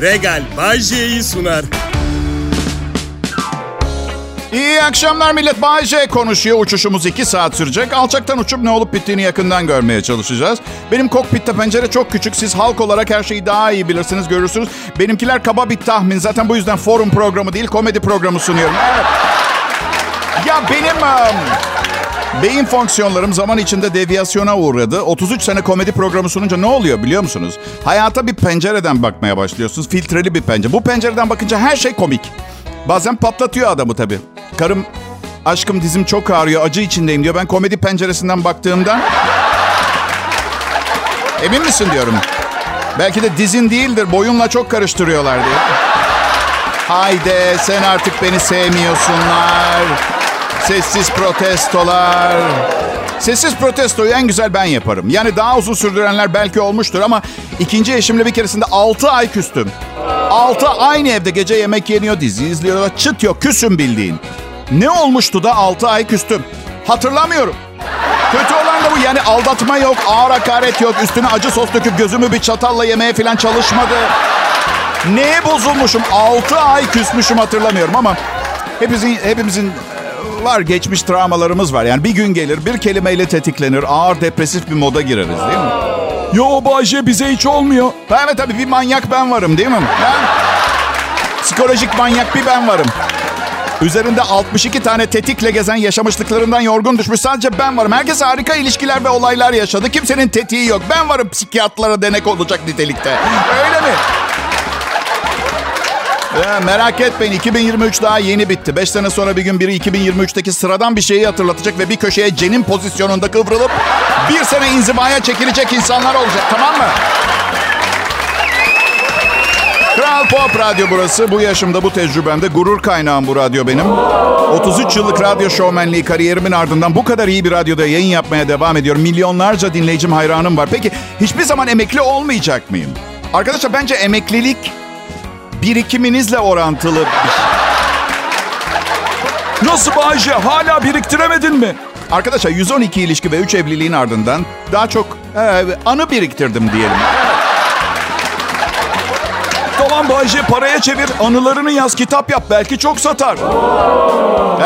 Regal Bajje'yi sunar. İyi akşamlar millet. Bay J konuşuyor. Uçuşumuz iki saat sürecek. Alçaktan uçup ne olup bittiğini yakından görmeye çalışacağız. Benim kokpitte pencere çok küçük. Siz halk olarak her şeyi daha iyi bilirsiniz, görürsünüz. Benimkiler kaba bir tahmin. Zaten bu yüzden forum programı değil, komedi programı sunuyorum. Evet. Ya benim... um, Beyin fonksiyonlarım zaman içinde deviyasyona uğradı. 33 sene komedi programı sununca ne oluyor biliyor musunuz? Hayata bir pencereden bakmaya başlıyorsunuz. Filtreli bir pencere. Bu pencereden bakınca her şey komik. Bazen patlatıyor adamı tabii. Karım aşkım dizim çok ağrıyor acı içindeyim diyor. Ben komedi penceresinden baktığımda emin misin diyorum. Belki de dizin değildir boyunla çok karıştırıyorlar diye. Haydi sen artık beni sevmiyorsunlar. Sessiz protestolar. Sessiz protestoyu en güzel ben yaparım. Yani daha uzun sürdürenler belki olmuştur ama ikinci eşimle bir keresinde 6 ay küstüm. 6 aynı evde gece yemek yeniyor, dizi izliyorlar. Çıt yok, küsüm bildiğin. Ne olmuştu da 6 ay küstüm? Hatırlamıyorum. Kötü olan da bu. Yani aldatma yok, ağır hakaret yok. Üstüne acı sos döküp gözümü bir çatalla yemeye falan çalışmadı. Neye bozulmuşum? 6 ay küsmüşüm hatırlamıyorum ama hepimizin, hepimizin var geçmiş travmalarımız var. Yani bir gün gelir bir kelimeyle tetiklenir. Ağır depresif bir moda gireriz değil mi? Yo Bayce bize hiç olmuyor. Evet tabii bir manyak ben varım değil mi? Ha? Psikolojik manyak bir ben varım. Üzerinde 62 tane tetikle gezen yaşamışlıklarından yorgun düşmüş sadece ben varım. Herkes harika ilişkiler ve olaylar yaşadı. Kimsenin tetiği yok. Ben varım psikiyatrlara denek olacak nitelikte. Öyle mi? Ya merak etmeyin 2023 daha yeni bitti. 5 sene sonra bir gün biri 2023'teki sıradan bir şeyi hatırlatacak ve bir köşeye cenin pozisyonunda kıvrılıp bir sene inzivaya çekilecek insanlar olacak tamam mı? Kral Pop Radyo burası. Bu yaşımda bu tecrübemde gurur kaynağım bu radyo benim. 33 yıllık radyo şovmenliği kariyerimin ardından bu kadar iyi bir radyoda yayın yapmaya devam ediyorum. Milyonlarca dinleyicim hayranım var. Peki hiçbir zaman emekli olmayacak mıyım? Arkadaşlar bence emeklilik birikiminizle orantılı. Nasıl Bayce? Hala biriktiremedin mi? Arkadaşlar 112 ilişki ve 3 evliliğin ardından daha çok e, anı biriktirdim diyelim. Tamam Bayce paraya çevir. Anılarını yaz kitap yap. Belki çok satar.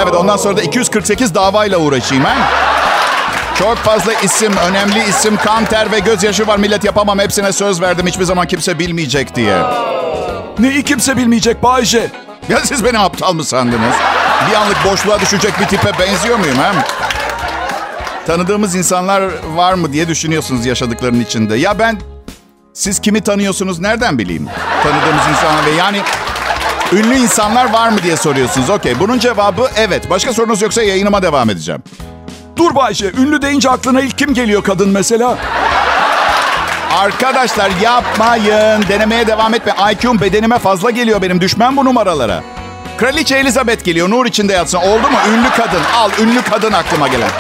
Evet ondan sonra da 248 davayla uğraşayım. He? Çok fazla isim, önemli isim, kan, ter ve gözyaşı var. Millet yapamam. Hepsine söz verdim. Hiçbir zaman kimse bilmeyecek diye. Neyi kimse bilmeyecek Bayce? Ya siz beni aptal mı sandınız? Bir anlık boşluğa düşecek bir tipe benziyor muyum hem? Tanıdığımız insanlar var mı diye düşünüyorsunuz yaşadıklarının içinde. Ya ben siz kimi tanıyorsunuz nereden bileyim? Tanıdığımız insanlar ve yani ünlü insanlar var mı diye soruyorsunuz. Okey bunun cevabı evet. Başka sorunuz yoksa yayınıma devam edeceğim. Dur Bayce ünlü deyince aklına ilk kim geliyor kadın mesela? Arkadaşlar yapmayın. Denemeye devam etme. IQ'm bedenime fazla geliyor benim. Düşmem bu numaralara. Kraliçe Elizabeth geliyor. Nur içinde yatsın. Oldu mu? Ünlü kadın. Al ünlü kadın aklıma gelen.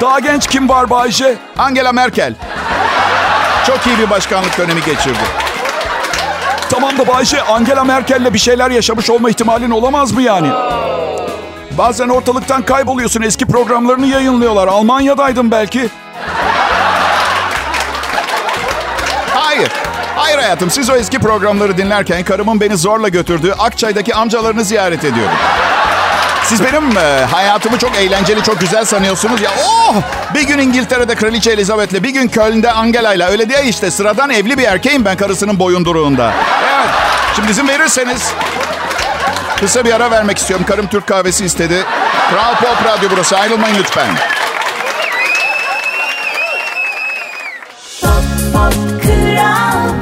Daha genç kim var Bayce? Angela Merkel. Çok iyi bir başkanlık dönemi geçirdi. Tamam da Bayce Angela Merkel'le bir şeyler yaşamış olma ihtimalin olamaz mı yani? Bazen ortalıktan kayboluyorsun. Eski programlarını yayınlıyorlar. Almanya'daydın belki. Hayır hayatım. Siz o eski programları dinlerken karımın beni zorla götürdüğü Akçay'daki amcalarını ziyaret ediyordum. Siz benim e, hayatımı çok eğlenceli, çok güzel sanıyorsunuz ya. Oh! Bir gün İngiltere'de Kraliçe Elizabeth'le, bir gün Köln'de Angela'yla. Öyle değil işte. Sıradan evli bir erkeğim ben karısının boyunduruğunda. Evet. Şimdi izin verirseniz kısa bir ara vermek istiyorum. Karım Türk kahvesi istedi. Kral Pop Radyo burası. Ayrılmayın lütfen. Pop, pop, Kral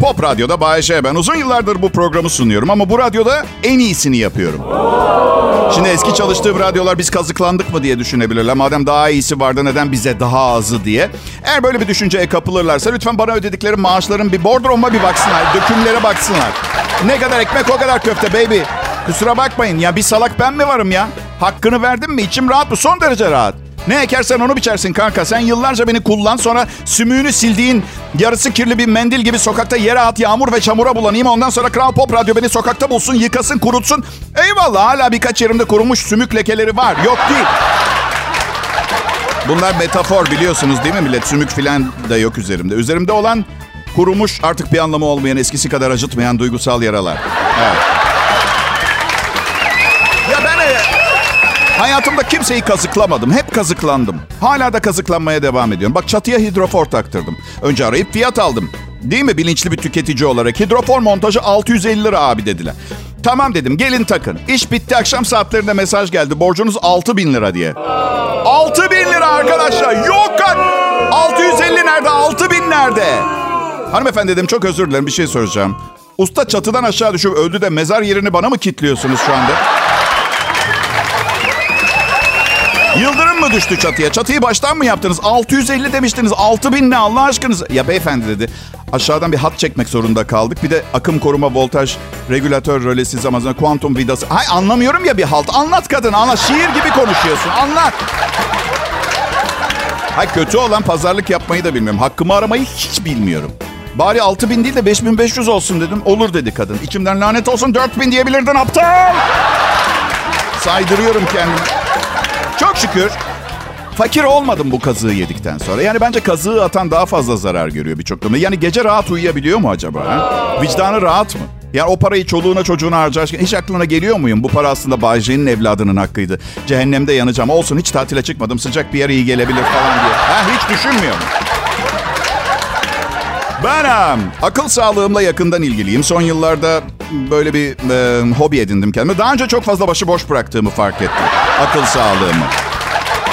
Pop Radyo'da Bayece ben. Uzun yıllardır bu programı sunuyorum ama bu radyoda en iyisini yapıyorum. Şimdi eski çalıştığım radyolar biz kazıklandık mı diye düşünebilirler. Madem daha iyisi vardı neden bize daha azı diye. Eğer böyle bir düşünceye kapılırlarsa lütfen bana ödedikleri maaşların bir bordroma bir baksınlar. Dökümlere baksınlar. Ne kadar ekmek o kadar köfte baby. Kusura bakmayın ya bir salak ben mi varım ya? Hakkını verdim mi? İçim rahat mı? Son derece rahat. Ne ekersen onu biçersin kanka. Sen yıllarca beni kullan sonra sümüğünü sildiğin yarısı kirli bir mendil gibi sokakta yere at yağmur ve çamura bulanayım. Ondan sonra Kral Pop Radyo beni sokakta bulsun, yıkasın, kurutsun. Eyvallah hala birkaç yerimde kurumuş sümük lekeleri var. Yok değil. Bunlar metafor biliyorsunuz değil mi millet? Sümük falan da yok üzerimde. Üzerimde olan kurumuş artık bir anlamı olmayan eskisi kadar acıtmayan duygusal yaralar. Evet. Hayatımda kimseyi kazıklamadım. Hep kazıklandım. Hala da kazıklanmaya devam ediyorum. Bak çatıya hidrofor taktırdım. Önce arayıp fiyat aldım. Değil mi bilinçli bir tüketici olarak? Hidrofor montajı 650 lira abi dediler. Tamam dedim gelin takın. İş bitti akşam saatlerinde mesaj geldi. Borcunuz 6 bin lira diye. 6 bin lira arkadaşlar. Yok kan. 650 nerede? 6 bin nerede? Hanımefendi dedim çok özür dilerim bir şey soracağım. Usta çatıdan aşağı düşüp öldü de mezar yerini bana mı kitliyorsunuz şu anda? Yıldırım mı düştü çatıya? Çatıyı baştan mı yaptınız? 650 demiştiniz. 6000 ne Allah aşkınız? Ya beyefendi dedi. Aşağıdan bir hat çekmek zorunda kaldık. Bir de akım koruma voltaj regülatör rölesi zamanında kuantum vidası. Hay anlamıyorum ya bir halt. Anlat kadın anlat. Şiir gibi konuşuyorsun. Anlat. Hay kötü olan pazarlık yapmayı da bilmiyorum. Hakkımı aramayı hiç bilmiyorum. Bari 6000 değil de 5500 olsun dedim. Olur dedi kadın. İçimden lanet olsun 4000 diyebilirdin aptal. Saydırıyorum kendimi. Çok şükür fakir olmadım bu kazığı yedikten sonra. Yani bence kazığı atan daha fazla zarar görüyor birçok durumda. Yani gece rahat uyuyabiliyor mu acaba? Ha? Vicdanı rahat mı? Yani o parayı çoluğuna çocuğuna harcarken hiç aklına geliyor muyum? Bu para aslında Bayce'nin evladının hakkıydı. Cehennemde yanacağım. Olsun hiç tatile çıkmadım. Sıcak bir yer iyi gelebilir falan diye. Ha, hiç düşünmüyor mu? Ben um, akıl sağlığımla yakından ilgiliyim. Son yıllarda böyle bir e, hobi edindim kendime. Daha önce çok fazla başıboş bıraktığımı fark ettim. Akıl sağlığımı.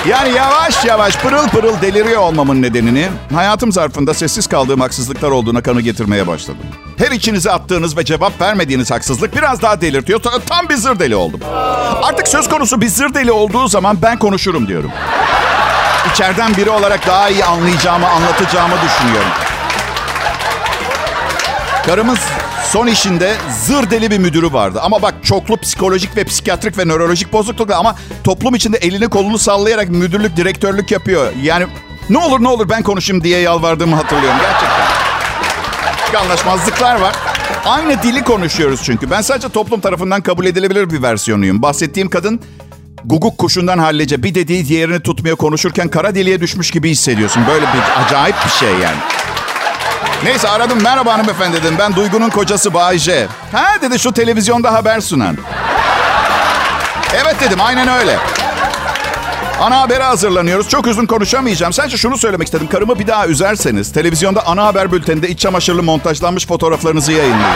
Yani yavaş yavaş pırıl pırıl deliriyor olmamın nedenini hayatım zarfında sessiz kaldığım haksızlıklar olduğuna kanı getirmeye başladım. Her içinize attığınız ve cevap vermediğiniz haksızlık biraz daha delirtiyor. Tam bir zır deli oldum. Artık söz konusu bir zır deli olduğu zaman ben konuşurum diyorum. İçeriden biri olarak daha iyi anlayacağımı, anlatacağımı düşünüyorum. Karımın son işinde zır deli bir müdürü vardı. Ama bak çoklu psikolojik ve psikiyatrik ve nörolojik bozukluklar ama toplum içinde elini kolunu sallayarak müdürlük, direktörlük yapıyor. Yani ne olur ne olur ben konuşayım diye yalvardığımı hatırlıyorum gerçekten. Anlaşmazlıklar var. Aynı dili konuşuyoruz çünkü. Ben sadece toplum tarafından kabul edilebilir bir versiyonuyum. Bahsettiğim kadın guguk kuşundan hallice bir dediği diğerini tutmuyor konuşurken kara deliğe düşmüş gibi hissediyorsun. Böyle bir acayip bir şey yani. Neyse aradım. Merhaba hanımefendi dedim. Ben Duygu'nun kocası Bayce. Ha dedi şu televizyonda haber sunan. Evet dedim aynen öyle. Ana habere hazırlanıyoruz. Çok uzun konuşamayacağım. Sadece şunu söylemek istedim. Karımı bir daha üzerseniz televizyonda ana haber bülteninde iç çamaşırlı montajlanmış fotoğraflarınızı yayınlayacağım.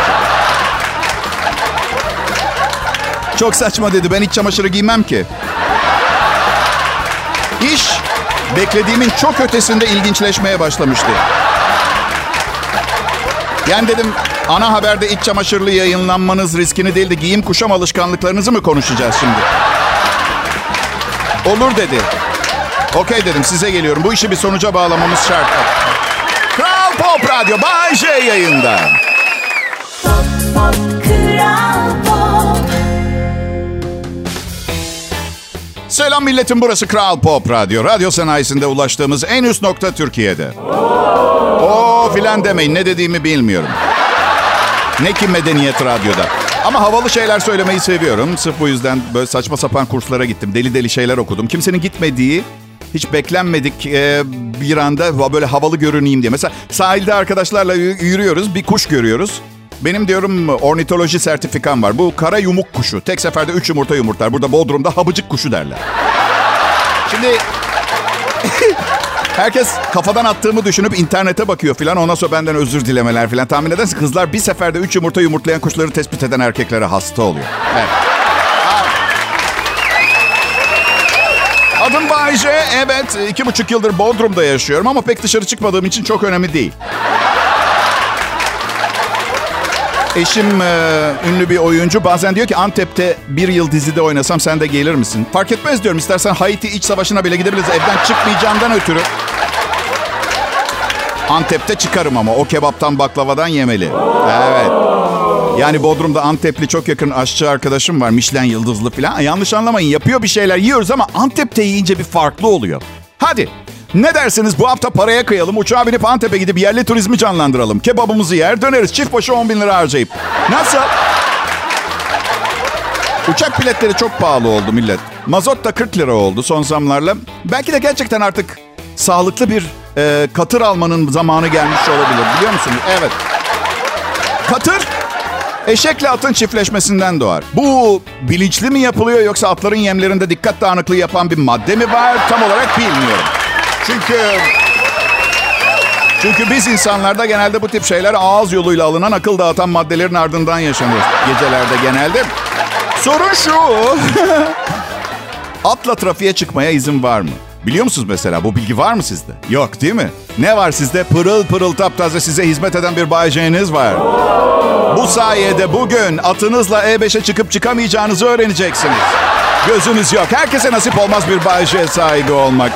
Çok saçma dedi. Ben iç çamaşırı giymem ki. İş beklediğimin çok ötesinde ilginçleşmeye başlamıştı. Yani dedim ana haberde iç çamaşırlı yayınlanmanız riskini değil de giyim kuşam alışkanlıklarınızı mı konuşacağız şimdi? Olur dedi. Okey dedim size geliyorum. Bu işi bir sonuca bağlamamız şart. Kral Pop Radyo Bay J yayında. Pop, pop, Kral Pop. Selam milletim burası Kral Pop Radyo. Radyo sanayisinde ulaştığımız en üst nokta Türkiye'de. O filan demeyin ne dediğimi bilmiyorum. Ne ki medeniyet radyoda. Ama havalı şeyler söylemeyi seviyorum. Sırf bu yüzden böyle saçma sapan kurslara gittim. Deli deli şeyler okudum. Kimsenin gitmediği, hiç beklenmedik e, bir anda böyle havalı görüneyim diye. Mesela sahilde arkadaşlarla yürüyoruz, bir kuş görüyoruz. Benim diyorum ornitoloji sertifikam var. Bu kara yumuk kuşu. Tek seferde üç yumurta yumurtlar. Burada Bodrum'da habıcık kuşu derler. Şimdi Herkes kafadan attığımı düşünüp internete bakıyor filan. Ondan sonra benden özür dilemeler filan. Tahmin edersin kızlar bir seferde üç yumurta yumurtlayan kuşları tespit eden erkeklere hasta oluyor. Evet. Adım Bayce. Evet, iki buçuk yıldır Bodrum'da yaşıyorum ama pek dışarı çıkmadığım için çok önemli değil. Eşim e, ünlü bir oyuncu. Bazen diyor ki Antep'te bir yıl dizide oynasam sen de gelir misin? Fark etmez diyorum. İstersen Haiti iç savaşına bile gidebiliriz. Evden çıkmayacağımdan ötürü. Antep'te çıkarım ama o kebaptan baklavadan yemeli. Evet. Yani Bodrum'da Antepli çok yakın aşçı arkadaşım var. Michelin yıldızlı falan. Yanlış anlamayın. Yapıyor bir şeyler yiyoruz ama Antep'te yiyince bir farklı oluyor. Hadi. Ne dersiniz bu hafta paraya kıyalım, uçağa binip Antep'e gidip yerli turizmi canlandıralım. Kebabımızı yer, döneriz çift başı 10 bin lira harcayıp. Nasıl? Uçak biletleri çok pahalı oldu millet. Mazot da 40 lira oldu son zamlarla. Belki de gerçekten artık sağlıklı bir e, katır almanın zamanı gelmiş olabilir. Biliyor musunuz? Evet. Katır eşekle atın çiftleşmesinden doğar. Bu bilinçli mi yapılıyor yoksa atların yemlerinde dikkat dağınıklığı yapan bir madde mi var? Tam olarak bilmiyorum. Çünkü çünkü biz insanlarda genelde bu tip şeyler ağız yoluyla alınan akıl dağıtan maddelerin ardından yaşanır. Gecelerde genelde. Sorun şu. Atla trafiğe çıkmaya izin var mı? Biliyor musunuz mesela bu bilgi var mı sizde? Yok değil mi? Ne var sizde? Pırıl pırıl taptaze size hizmet eden bir Bay var. Bu sayede bugün atınızla E5'e çıkıp çıkamayacağınızı öğreneceksiniz. Gözünüz yok. Herkese nasip olmaz bir Bay J sahibi olmak.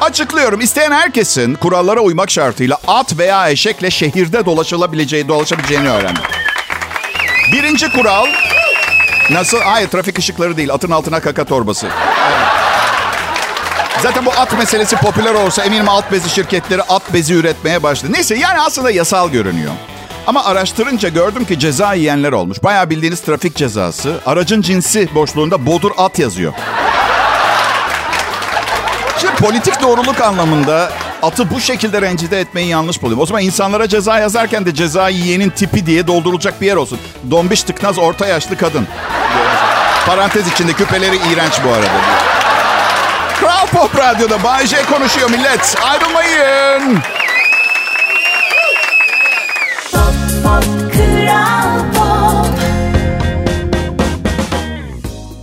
Açıklıyorum. İsteyen herkesin kurallara uymak şartıyla at veya eşekle şehirde dolaşılabileceği, dolaşabileceğini öğrendim. Birinci kural... Nasıl? Hayır trafik ışıkları değil. Atın altına kaka torbası. Zaten bu at meselesi popüler olsa eminim alt bezi şirketleri at bezi üretmeye başladı. Neyse yani aslında yasal görünüyor. Ama araştırınca gördüm ki ceza yiyenler olmuş. Bayağı bildiğiniz trafik cezası. Aracın cinsi boşluğunda bodur at yazıyor. Politik doğruluk anlamında atı bu şekilde rencide etmeyi yanlış buluyorum. O zaman insanlara ceza yazarken de ceza yiyenin tipi diye doldurulacak bir yer olsun. Dombiş tıknaz orta yaşlı kadın. Parantez içinde küpeleri iğrenç bu arada. Kral Pop Radyo'da Bay J konuşuyor millet. Ayrılmayın. Pop Pop Kral Pop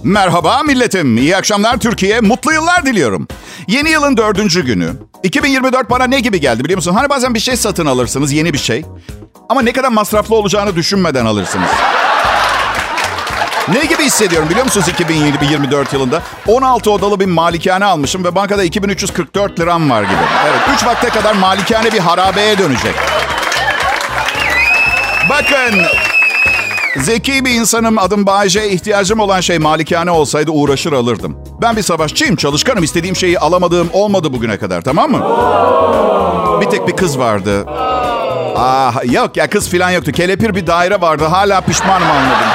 Merhaba milletim. İyi akşamlar Türkiye. Mutlu yıllar diliyorum. Yeni yılın dördüncü günü. 2024 bana ne gibi geldi biliyor musun? Hani bazen bir şey satın alırsınız, yeni bir şey. Ama ne kadar masraflı olacağını düşünmeden alırsınız. Ne gibi hissediyorum biliyor musunuz 2024 yılında? 16 odalı bir malikane almışım ve bankada 2344 liram var gibi. Evet, 3 vakte kadar malikane bir harabeye dönecek. Bakın, zeki bir insanım, adım Bayce. ihtiyacım olan şey malikane olsaydı uğraşır alırdım. Ben bir savaşçıyım, çalışkanım. istediğim şeyi alamadığım olmadı bugüne kadar, tamam mı? Bir tek bir kız vardı. Ah, yok ya kız falan yoktu. Kelepir bir daire vardı. Hala pişmanım anladım.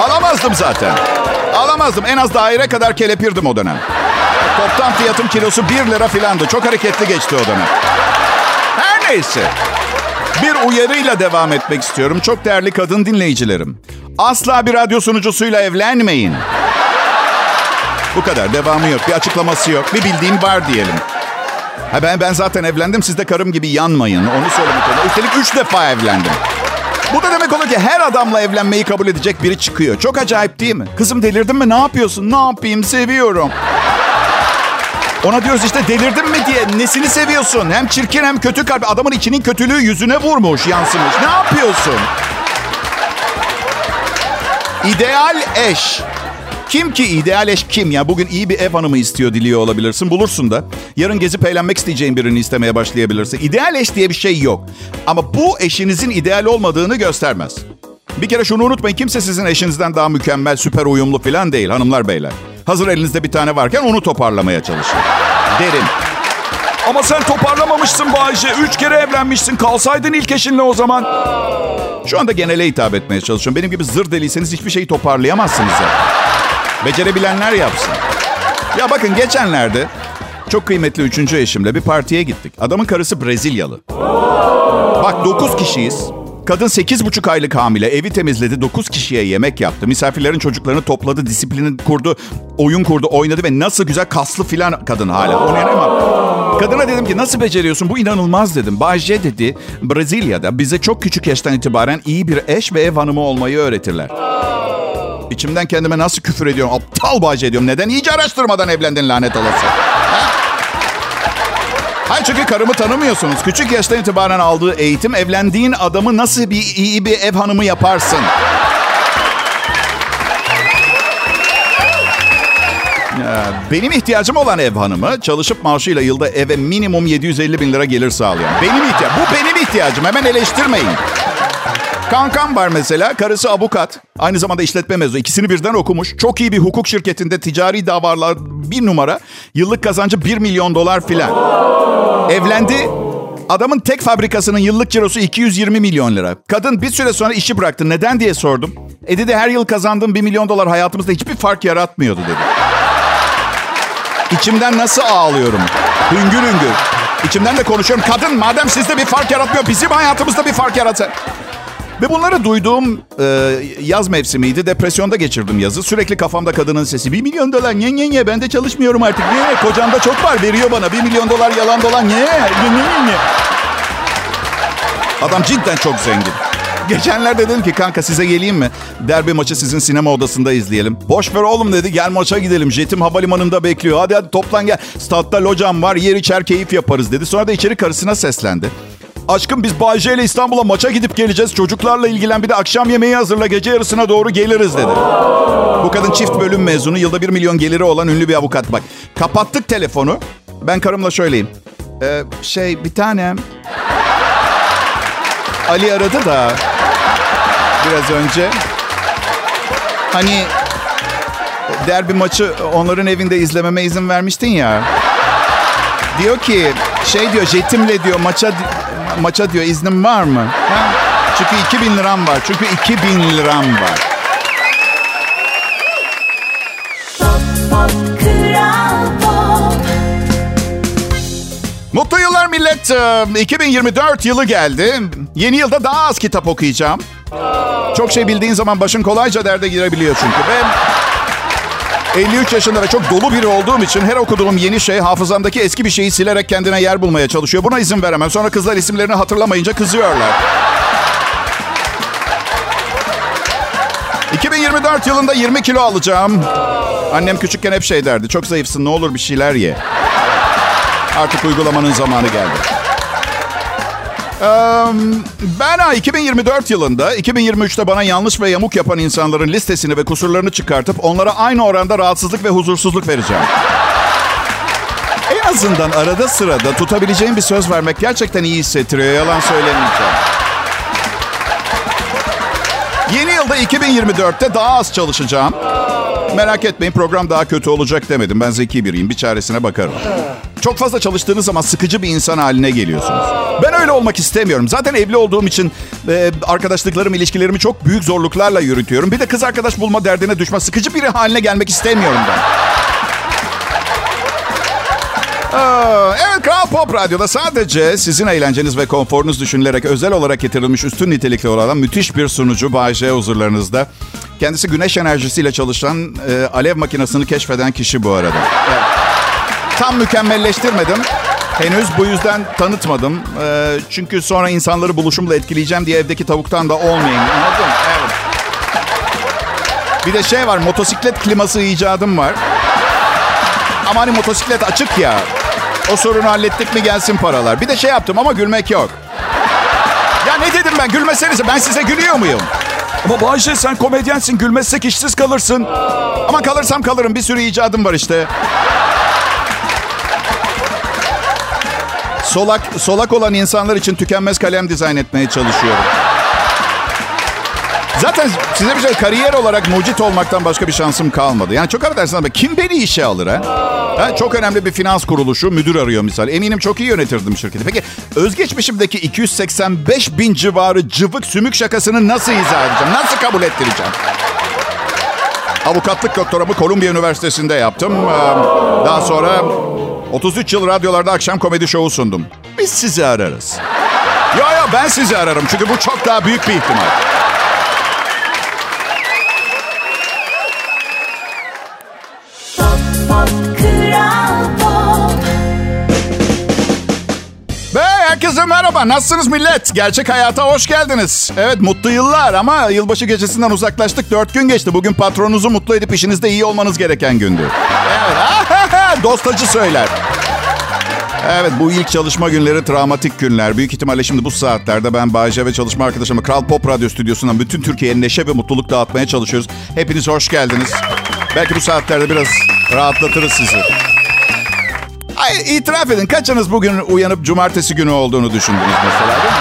Alamazdım zaten. Alamazdım. En az daire kadar kelepirdim o dönem. Toptan fiyatım kilosu 1 lira filandı. Çok hareketli geçti o dönem. Her neyse. Bir uyarıyla devam etmek istiyorum. Çok değerli kadın dinleyicilerim. Asla bir radyo sunucusuyla evlenmeyin. Bu kadar. Devamı yok. Bir açıklaması yok. Bir bildiğim var diyelim. Ha ben, ben zaten evlendim. Siz de karım gibi yanmayın. Onu söylemek istiyorum. Üstelik üç defa evlendim. Bu da demek olur ki her adamla evlenmeyi kabul edecek biri çıkıyor. Çok acayip değil mi? Kızım delirdin mi? Ne yapıyorsun? Ne yapayım? Seviyorum. Ona diyoruz işte delirdin mi diye. Nesini seviyorsun? Hem çirkin hem kötü kalp. Adamın içinin kötülüğü yüzüne vurmuş, yansımış. Ne yapıyorsun? İdeal eş. Kim ki ideal eş kim ya? Bugün iyi bir ev hanımı istiyor diliyor olabilirsin. Bulursun da. Yarın gezip eğlenmek isteyeceğin birini istemeye başlayabilirsin. İdeal eş diye bir şey yok. Ama bu eşinizin ideal olmadığını göstermez. Bir kere şunu unutmayın. Kimse sizin eşinizden daha mükemmel, süper uyumlu falan değil hanımlar beyler. Hazır elinizde bir tane varken onu toparlamaya çalışın. Derim. Ama sen toparlamamışsın Bayce. Üç kere evlenmişsin. Kalsaydın ilk eşinle o zaman. Şu anda genele hitap etmeye çalışıyorum. Benim gibi zır deliyseniz hiçbir şeyi toparlayamazsınız zaten. Becerebilenler yapsın. Ya bakın geçenlerde çok kıymetli üçüncü eşimle bir partiye gittik. Adamın karısı Brezilyalı. Bak dokuz kişiyiz. Kadın sekiz buçuk aylık hamile. Evi temizledi. Dokuz kişiye yemek yaptı. Misafirlerin çocuklarını topladı. Disiplini kurdu. Oyun kurdu. Oynadı ve nasıl güzel kaslı filan kadın hala. Onu inanamam. Kadına dedim ki nasıl beceriyorsun? Bu inanılmaz dedim. Bayce dedi Brezilya'da bize çok küçük yaştan itibaren iyi bir eş ve ev hanımı olmayı öğretirler. İçimden kendime nasıl küfür ediyorum? Aptal Bayce diyorum. Neden iyice araştırmadan evlendin lanet olası? Ha? Hayır çünkü karımı tanımıyorsunuz. Küçük yaştan itibaren aldığı eğitim evlendiğin adamı nasıl bir iyi bir ev hanımı yaparsın? Ya, Benim ihtiyacım olan ev hanımı çalışıp maaşıyla yılda eve minimum 750 bin lira gelir sağlayan. Benim ihtiyaç. Bu benim ihtiyacım. Hemen eleştirmeyin. Kankam var mesela. Karısı avukat. Aynı zamanda işletme mezunu. İkisini birden okumuş. Çok iyi bir hukuk şirketinde ticari davalar bir numara. Yıllık kazancı 1 milyon dolar filan. Evlendi. Adamın tek fabrikasının yıllık cirosu 220 milyon lira. Kadın bir süre sonra işi bıraktı. Neden diye sordum. E dedi her yıl kazandığım 1 milyon dolar hayatımızda hiçbir fark yaratmıyordu dedi. İçimden nasıl ağlıyorum? Hüngür hüngür. İçimden de konuşuyorum. Kadın madem sizde bir fark yaratmıyor bizim hayatımızda bir fark yaratsa. Ve bunları duyduğum e, yaz mevsimiydi. Depresyonda geçirdim yazı. Sürekli kafamda kadının sesi. Bir milyon dolar nye nye nye ben de çalışmıyorum artık. Nye kocamda çok var veriyor bana. Bir milyon dolar yalan dolan nye nye nye. Adam cidden çok zengin. Geçenlerde dedim ki kanka size geleyim mi? Derbi maçı sizin sinema odasında izleyelim. Boş ver oğlum dedi gel maça gidelim. Jetim havalimanında bekliyor. Hadi hadi toplan gel. Statta locam var yer içer keyif yaparız dedi. Sonra da içeri karısına seslendi. Aşkım biz Bayce ile İstanbul'a maça gidip geleceğiz. Çocuklarla ilgilen bir de akşam yemeği hazırla gece yarısına doğru geliriz dedi. Bu kadın çift bölüm mezunu. Yılda bir milyon geliri olan ünlü bir avukat. Bak kapattık telefonu. Ben karımla şöyleyim. Ee, şey bir tanem. Ali aradı da biraz önce. Hani derbi maçı onların evinde izlememe izin vermiştin ya. Diyor ki şey diyor jetimle diyor maça maça diyor iznin var mı? Ha? Çünkü 2000 liram var. Çünkü 2000 liram var. Pop pop kral pop Mutlu yıllar millet. Ee, 2024 yılı geldi. Yeni yılda daha az kitap okuyacağım. Çok şey bildiğin zaman başın kolayca derde girebiliyor çünkü. Ve 53 yaşında ve çok dolu biri olduğum için her okuduğum yeni şey hafızamdaki eski bir şeyi silerek kendine yer bulmaya çalışıyor. Buna izin veremem. Sonra kızlar isimlerini hatırlamayınca kızıyorlar. 2024 yılında 20 kilo alacağım. Annem küçükken hep şey derdi. Çok zayıfsın ne olur bir şeyler ye. Artık uygulamanın zamanı geldi. Ben ha, 2024 yılında 2023'te bana yanlış ve yamuk yapan insanların listesini ve kusurlarını çıkartıp onlara aynı oranda rahatsızlık ve huzursuzluk vereceğim. En azından arada sırada tutabileceğim bir söz vermek gerçekten iyi hissettiriyor. Yalan söylemeyeceğim. Yeni yılda 2024'te daha az çalışacağım. Merak etmeyin program daha kötü olacak demedim. Ben zeki biriyim. Bir çaresine bakarım. Çok fazla çalıştığınız zaman sıkıcı bir insan haline geliyorsunuz. Ben öyle olmak istemiyorum. Zaten evli olduğum için e, arkadaşlıklarım, ilişkilerimi çok büyük zorluklarla yürütüyorum. Bir de kız arkadaş bulma derdine düşme, sıkıcı biri haline gelmek istemiyorum ben. Evet Kral Pop Radyo'da sadece sizin eğlenceniz ve konforunuz düşünülerek özel olarak getirilmiş üstün nitelikli olan müthiş bir sunucu Bay J huzurlarınızda. Kendisi güneş enerjisiyle çalışan e, alev makinesini keşfeden kişi bu arada. Evet. Tam mükemmelleştirmedim. Henüz bu yüzden tanıtmadım. E, çünkü sonra insanları buluşumla etkileyeceğim diye evdeki tavuktan da olmayayım. Anladın? Evet. Bir de şey var motosiklet kliması icadım var. Ama hani motosiklet açık ya. O sorunu hallettik mi gelsin paralar. Bir de şey yaptım ama gülmek yok. Ya ne dedim ben gülmesenize ben size gülüyor muyum? Ama Bayşe sen komedyensin gülmezsek işsiz kalırsın. Ama kalırsam kalırım bir sürü icadım var işte. Solak, solak olan insanlar için tükenmez kalem dizayn etmeye çalışıyorum. Zaten size bir şey kariyer olarak mucit olmaktan başka bir şansım kalmadı. Yani çok affedersiniz ama kim beni işe alır ha? ha? Çok önemli bir finans kuruluşu müdür arıyor misal. Eminim çok iyi yönetirdim şirketi. Peki özgeçmişimdeki 285 bin civarı cıvık sümük şakasını nasıl izah edeceğim? Nasıl kabul ettireceğim? Avukatlık doktoramı Columbia Üniversitesi'nde yaptım. Ee, Daha sonra 33 yıl radyolarda akşam komedi şovu sundum. Biz sizi ararız. Yo yo ben sizi ararım çünkü bu çok daha büyük bir ihtimal. Pop pop kral pop Ve herkese merhaba. Nasılsınız millet? Gerçek hayata hoş geldiniz. Evet mutlu yıllar ama yılbaşı gecesinden uzaklaştık. Dört gün geçti. Bugün patronunuzu mutlu edip işinizde iyi olmanız gereken gündü. Evet. Dost acı söyler. Evet bu ilk çalışma günleri travmatik günler. Büyük ihtimalle şimdi bu saatlerde ben Bayce ve çalışma arkadaşımla Kral Pop Radyo Stüdyosu'ndan bütün Türkiye'ye neşe ve mutluluk dağıtmaya çalışıyoruz. Hepiniz hoş geldiniz. Belki bu saatlerde biraz rahatlatırız sizi. Ay, itiraf edin kaçınız bugün uyanıp cumartesi günü olduğunu düşündünüz mesela değil mi?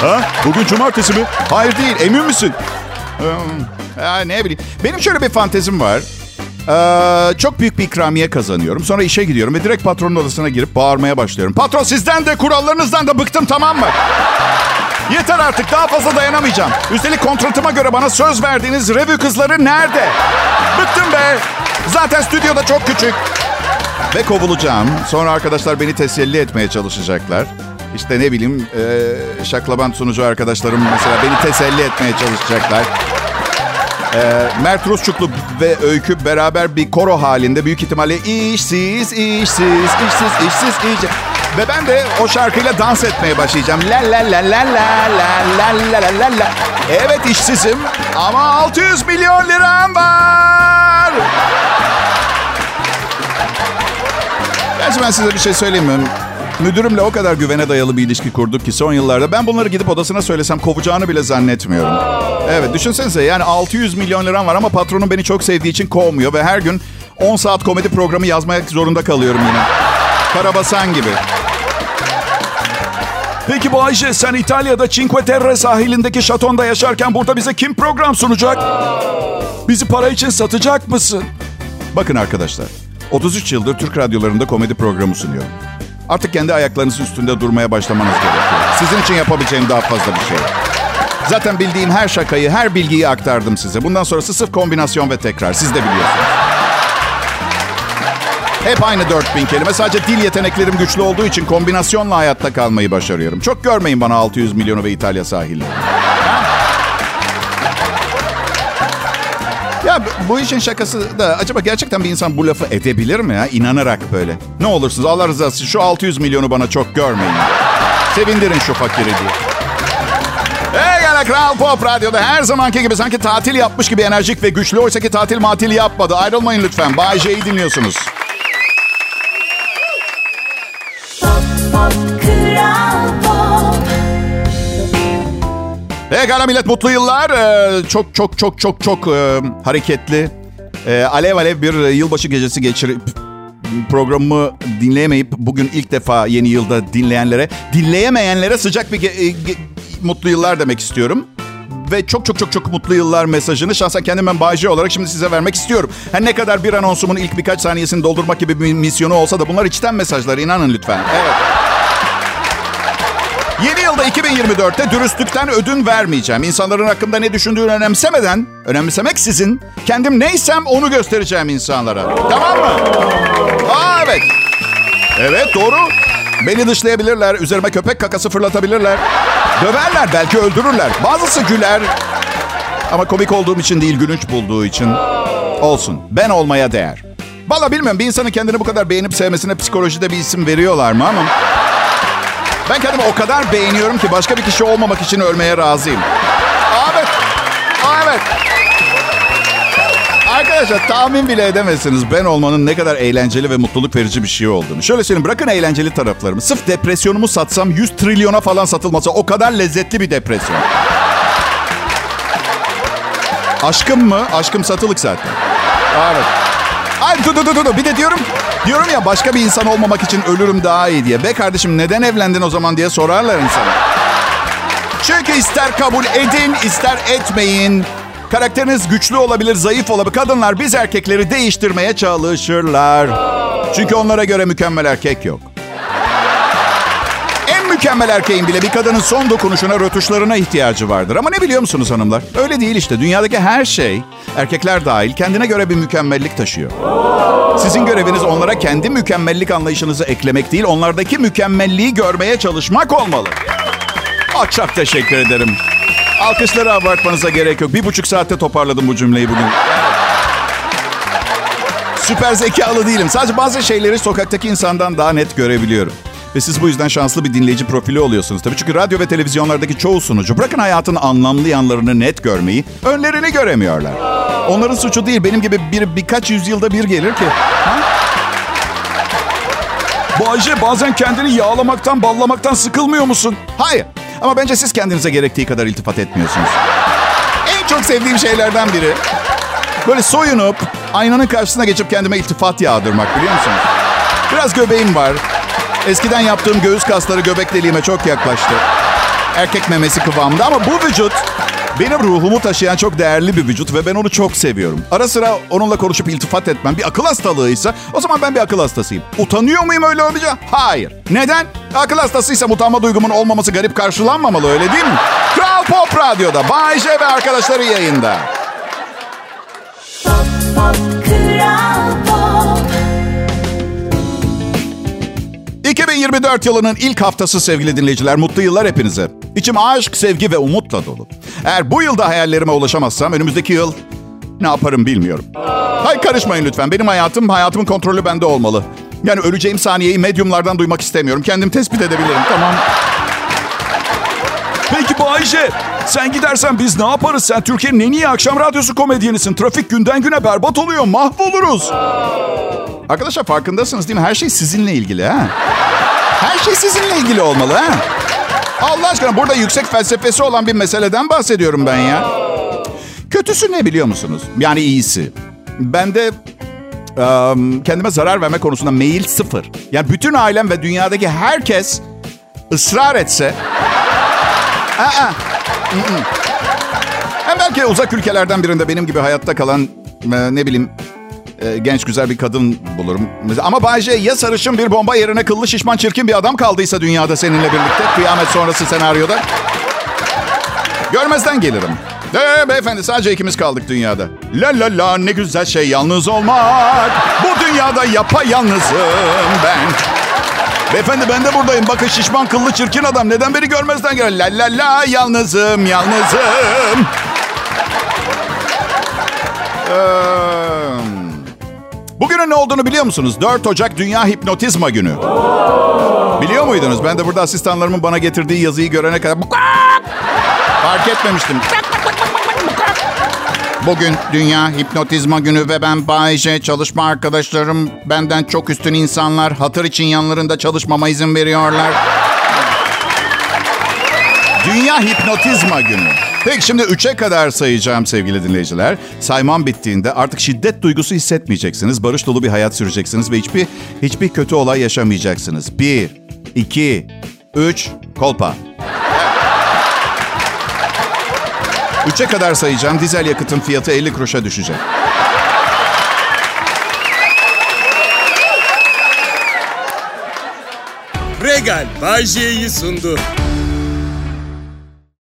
Ha? Bugün cumartesi mi? Hayır değil emin misin? Ya ne bileyim. Benim şöyle bir fantezim var. Ee, çok büyük bir ikramiye kazanıyorum. Sonra işe gidiyorum ve direkt patronun odasına girip bağırmaya başlıyorum. Patron sizden de kurallarınızdan da bıktım tamam mı? Yeter artık daha fazla dayanamayacağım. Üstelik kontratıma göre bana söz verdiğiniz revü kızları nerede? Bıktım be. Zaten stüdyoda çok küçük. Ve kovulacağım. Sonra arkadaşlar beni teselli etmeye çalışacaklar. İşte ne bileyim e, şaklaban sunucu arkadaşlarım mesela beni teselli etmeye çalışacaklar. E, Mert Rusçuklu ve Öykü beraber bir koro halinde büyük ihtimalle işsiz, işsiz, işsiz, işsiz, işsiz. Ve ben de o şarkıyla dans etmeye başlayacağım. La la la la la la la la la la. Evet işsizim ama 600 milyon liram var. Gerçi ben size bir şey söyleyeyim mi? Müdürümle o kadar güvene dayalı bir ilişki kurduk ki son yıllarda ben bunları gidip odasına söylesem kovacağını bile zannetmiyorum. Evet düşünsenize yani 600 milyon liram var ama patronum beni çok sevdiği için kovmuyor ve her gün 10 saat komedi programı yazmaya zorunda kalıyorum yine. Karabasan gibi. Peki bu Ayşe sen İtalya'da Cinque Terre sahilindeki şatonda yaşarken burada bize kim program sunacak? Bizi para için satacak mısın? Bakın arkadaşlar 33 yıldır Türk radyolarında komedi programı sunuyorum. Artık kendi ayaklarınızın üstünde durmaya başlamanız gerekiyor. Sizin için yapabileceğim daha fazla bir şey. Zaten bildiğim her şakayı, her bilgiyi aktardım size. Bundan sonrası sırf kombinasyon ve tekrar. Siz de biliyorsunuz. Hep aynı 4000 kelime. Sadece dil yeteneklerim güçlü olduğu için kombinasyonla hayatta kalmayı başarıyorum. Çok görmeyin bana 600 milyonu ve İtalya sahilleri. Bu- işin şakası da acaba gerçekten bir insan bu lafı edebilir mi ya? İnanarak böyle. Ne olursunuz Allah rızası için şu 600 milyonu bana çok görmeyin. Sevindirin şu fakiri diye. Hey gala Kral Pop Radyo'da her zamanki gibi sanki tatil yapmış gibi enerjik ve güçlü. Oysa ki tatil matil yapmadı. Ayrılmayın lütfen. Bay J'yi dinliyorsunuz. Pekala millet mutlu yıllar. Ee, çok çok çok çok çok e, hareketli. e, alev alev bir yılbaşı gecesi geçirip programımı dinleyemeyip bugün ilk defa yeni yılda dinleyenlere, dinleyemeyenlere sıcak bir ge- e, ge- mutlu yıllar demek istiyorum. Ve çok çok çok çok mutlu yıllar mesajını şahsen kendim ben Bayce olarak şimdi size vermek istiyorum. Her ne kadar bir anonsumun ilk birkaç saniyesini doldurmak gibi bir misyonu olsa da bunlar içten mesajlar inanın lütfen. Evet. Yeni yılda 2024'te dürüstlükten ödün vermeyeceğim. İnsanların hakkında ne düşündüğünü önemsemeden, önemsemeksizin kendim neysem onu göstereceğim insanlara. Tamam mı? Aa evet. Evet doğru. Beni dışlayabilirler, üzerime köpek kakası fırlatabilirler. Döverler, belki öldürürler. Bazısı güler. Ama komik olduğum için değil, gülünç bulduğu için. Olsun. Ben olmaya değer. Valla bilmiyorum bir insanın kendini bu kadar beğenip sevmesine psikolojide bir isim veriyorlar mı ama... Ben kendimi o kadar beğeniyorum ki başka bir kişi olmamak için ölmeye razıyım. Evet. Evet. Arkadaşlar tahmin bile edemezsiniz ben olmanın ne kadar eğlenceli ve mutluluk verici bir şey olduğunu. Şöyle söyleyeyim bırakın eğlenceli taraflarımı. Sırf depresyonumu satsam 100 trilyona falan satılmasa o kadar lezzetli bir depresyon. Aşkım mı? Aşkım satılık zaten. Evet. Ay dur dur dur dur. Bir de diyorum diyorum ya başka bir insan olmamak için ölürüm daha iyi diye. Be kardeşim neden evlendin o zaman diye sorarlar insana. Çünkü ister kabul edin ister etmeyin. Karakteriniz güçlü olabilir, zayıf olabilir. Kadınlar biz erkekleri değiştirmeye çalışırlar. Çünkü onlara göre mükemmel erkek yok. Mükemmel erkeğin bile bir kadının son dokunuşuna, rötuşlarına ihtiyacı vardır. Ama ne biliyor musunuz hanımlar? Öyle değil işte. Dünyadaki her şey, erkekler dahil, kendine göre bir mükemmellik taşıyor. Sizin göreviniz onlara kendi mükemmellik anlayışınızı eklemek değil, onlardaki mükemmelliği görmeye çalışmak olmalı. Ah, çok teşekkür ederim. Alkışları abartmanıza gerek yok. Bir buçuk saatte toparladım bu cümleyi bugün. Süper zekalı değilim. Sadece bazı şeyleri sokaktaki insandan daha net görebiliyorum. Ve siz bu yüzden şanslı bir dinleyici profili oluyorsunuz tabii. Çünkü radyo ve televizyonlardaki çoğu sunucu bırakın hayatın anlamlı yanlarını net görmeyi, önlerini göremiyorlar. Onların suçu değil. Benim gibi bir birkaç yüzyılda bir gelir ki. Ha? Bu bazen kendini yağlamaktan, ballamaktan sıkılmıyor musun? Hayır. Ama bence siz kendinize gerektiği kadar iltifat etmiyorsunuz. En çok sevdiğim şeylerden biri. Böyle soyunup aynanın karşısına geçip kendime iltifat yağdırmak biliyor musunuz? Biraz göbeğim var. Eskiden yaptığım göğüs kasları göbek deliğime çok yaklaştı. Erkek memesi kıvamında ama bu vücut Benim ruhumu taşıyan çok değerli bir vücut ve ben onu çok seviyorum. Ara sıra onunla konuşup iltifat etmem bir akıl hastalığıysa o zaman ben bir akıl hastasıyım. Utanıyor muyum öyle olunca? Hayır. Neden? Akıl hastasıysam utanma duygumun olmaması garip karşılanmamalı öyle değil mi? Kral Pop Radyo'da Bay J ve arkadaşları yayında. Pop Pop Kral 2024 yılının ilk haftası sevgili dinleyiciler. Mutlu yıllar hepinize. İçim aşk, sevgi ve umutla dolu. Eğer bu yılda hayallerime ulaşamazsam önümüzdeki yıl ne yaparım bilmiyorum. Hay karışmayın lütfen. Benim hayatım, hayatımın kontrolü bende olmalı. Yani öleceğim saniyeyi medyumlardan duymak istemiyorum. Kendim tespit edebilirim. Tamam. Peki Bayce, sen gidersen biz ne yaparız? Sen Türkiye'nin en iyi akşam radyosu komedyenisin. Trafik günden güne berbat oluyor. Mahvoluruz. Arkadaşlar farkındasınız değil mi? Her şey sizinle ilgili ha. Her şey sizinle ilgili olmalı ha. Allah aşkına burada yüksek felsefesi olan bir meseleden bahsediyorum ben ya. Kötüsü ne biliyor musunuz? Yani iyisi. Bende em, kendime zarar verme konusunda meyil sıfır. Yani bütün ailem ve dünyadaki herkes ısrar etse... Aa, belki uzak ülkelerden birinde benim gibi hayatta kalan ne bileyim e, genç güzel bir kadın bulurum. Ama Bayce ya sarışın bir bomba yerine kıllı şişman çirkin bir adam kaldıysa dünyada seninle birlikte kıyamet sonrası senaryoda. Görmezden gelirim. De beyefendi sadece ikimiz kaldık dünyada. La la la ne güzel şey yalnız olmak. Bu dünyada yapayalnızım ben. Beyefendi ben de buradayım. Bakın şişman kıllı çirkin adam. Neden beni görmezden geliyor? La la la yalnızım yalnızım. Eee, Bugünün ne olduğunu biliyor musunuz? 4 Ocak Dünya Hipnotizma Günü. Biliyor muydunuz? Ben de burada asistanlarımın bana getirdiği yazıyı görene kadar fark etmemiştim. Bugün Dünya Hipnotizma Günü ve ben Bayece çalışma arkadaşlarım benden çok üstün insanlar hatır için yanlarında çalışmama izin veriyorlar. Dünya Hipnotizma Günü. Peki şimdi 3'e kadar sayacağım sevgili dinleyiciler. Saymam bittiğinde artık şiddet duygusu hissetmeyeceksiniz. Barış dolu bir hayat süreceksiniz ve hiçbir hiçbir kötü olay yaşamayacaksınız. 1 2 3 kolpa. 3'e kadar sayacağım. Dizel yakıtın fiyatı 50 kuruşa düşecek. Regal Bay sundu.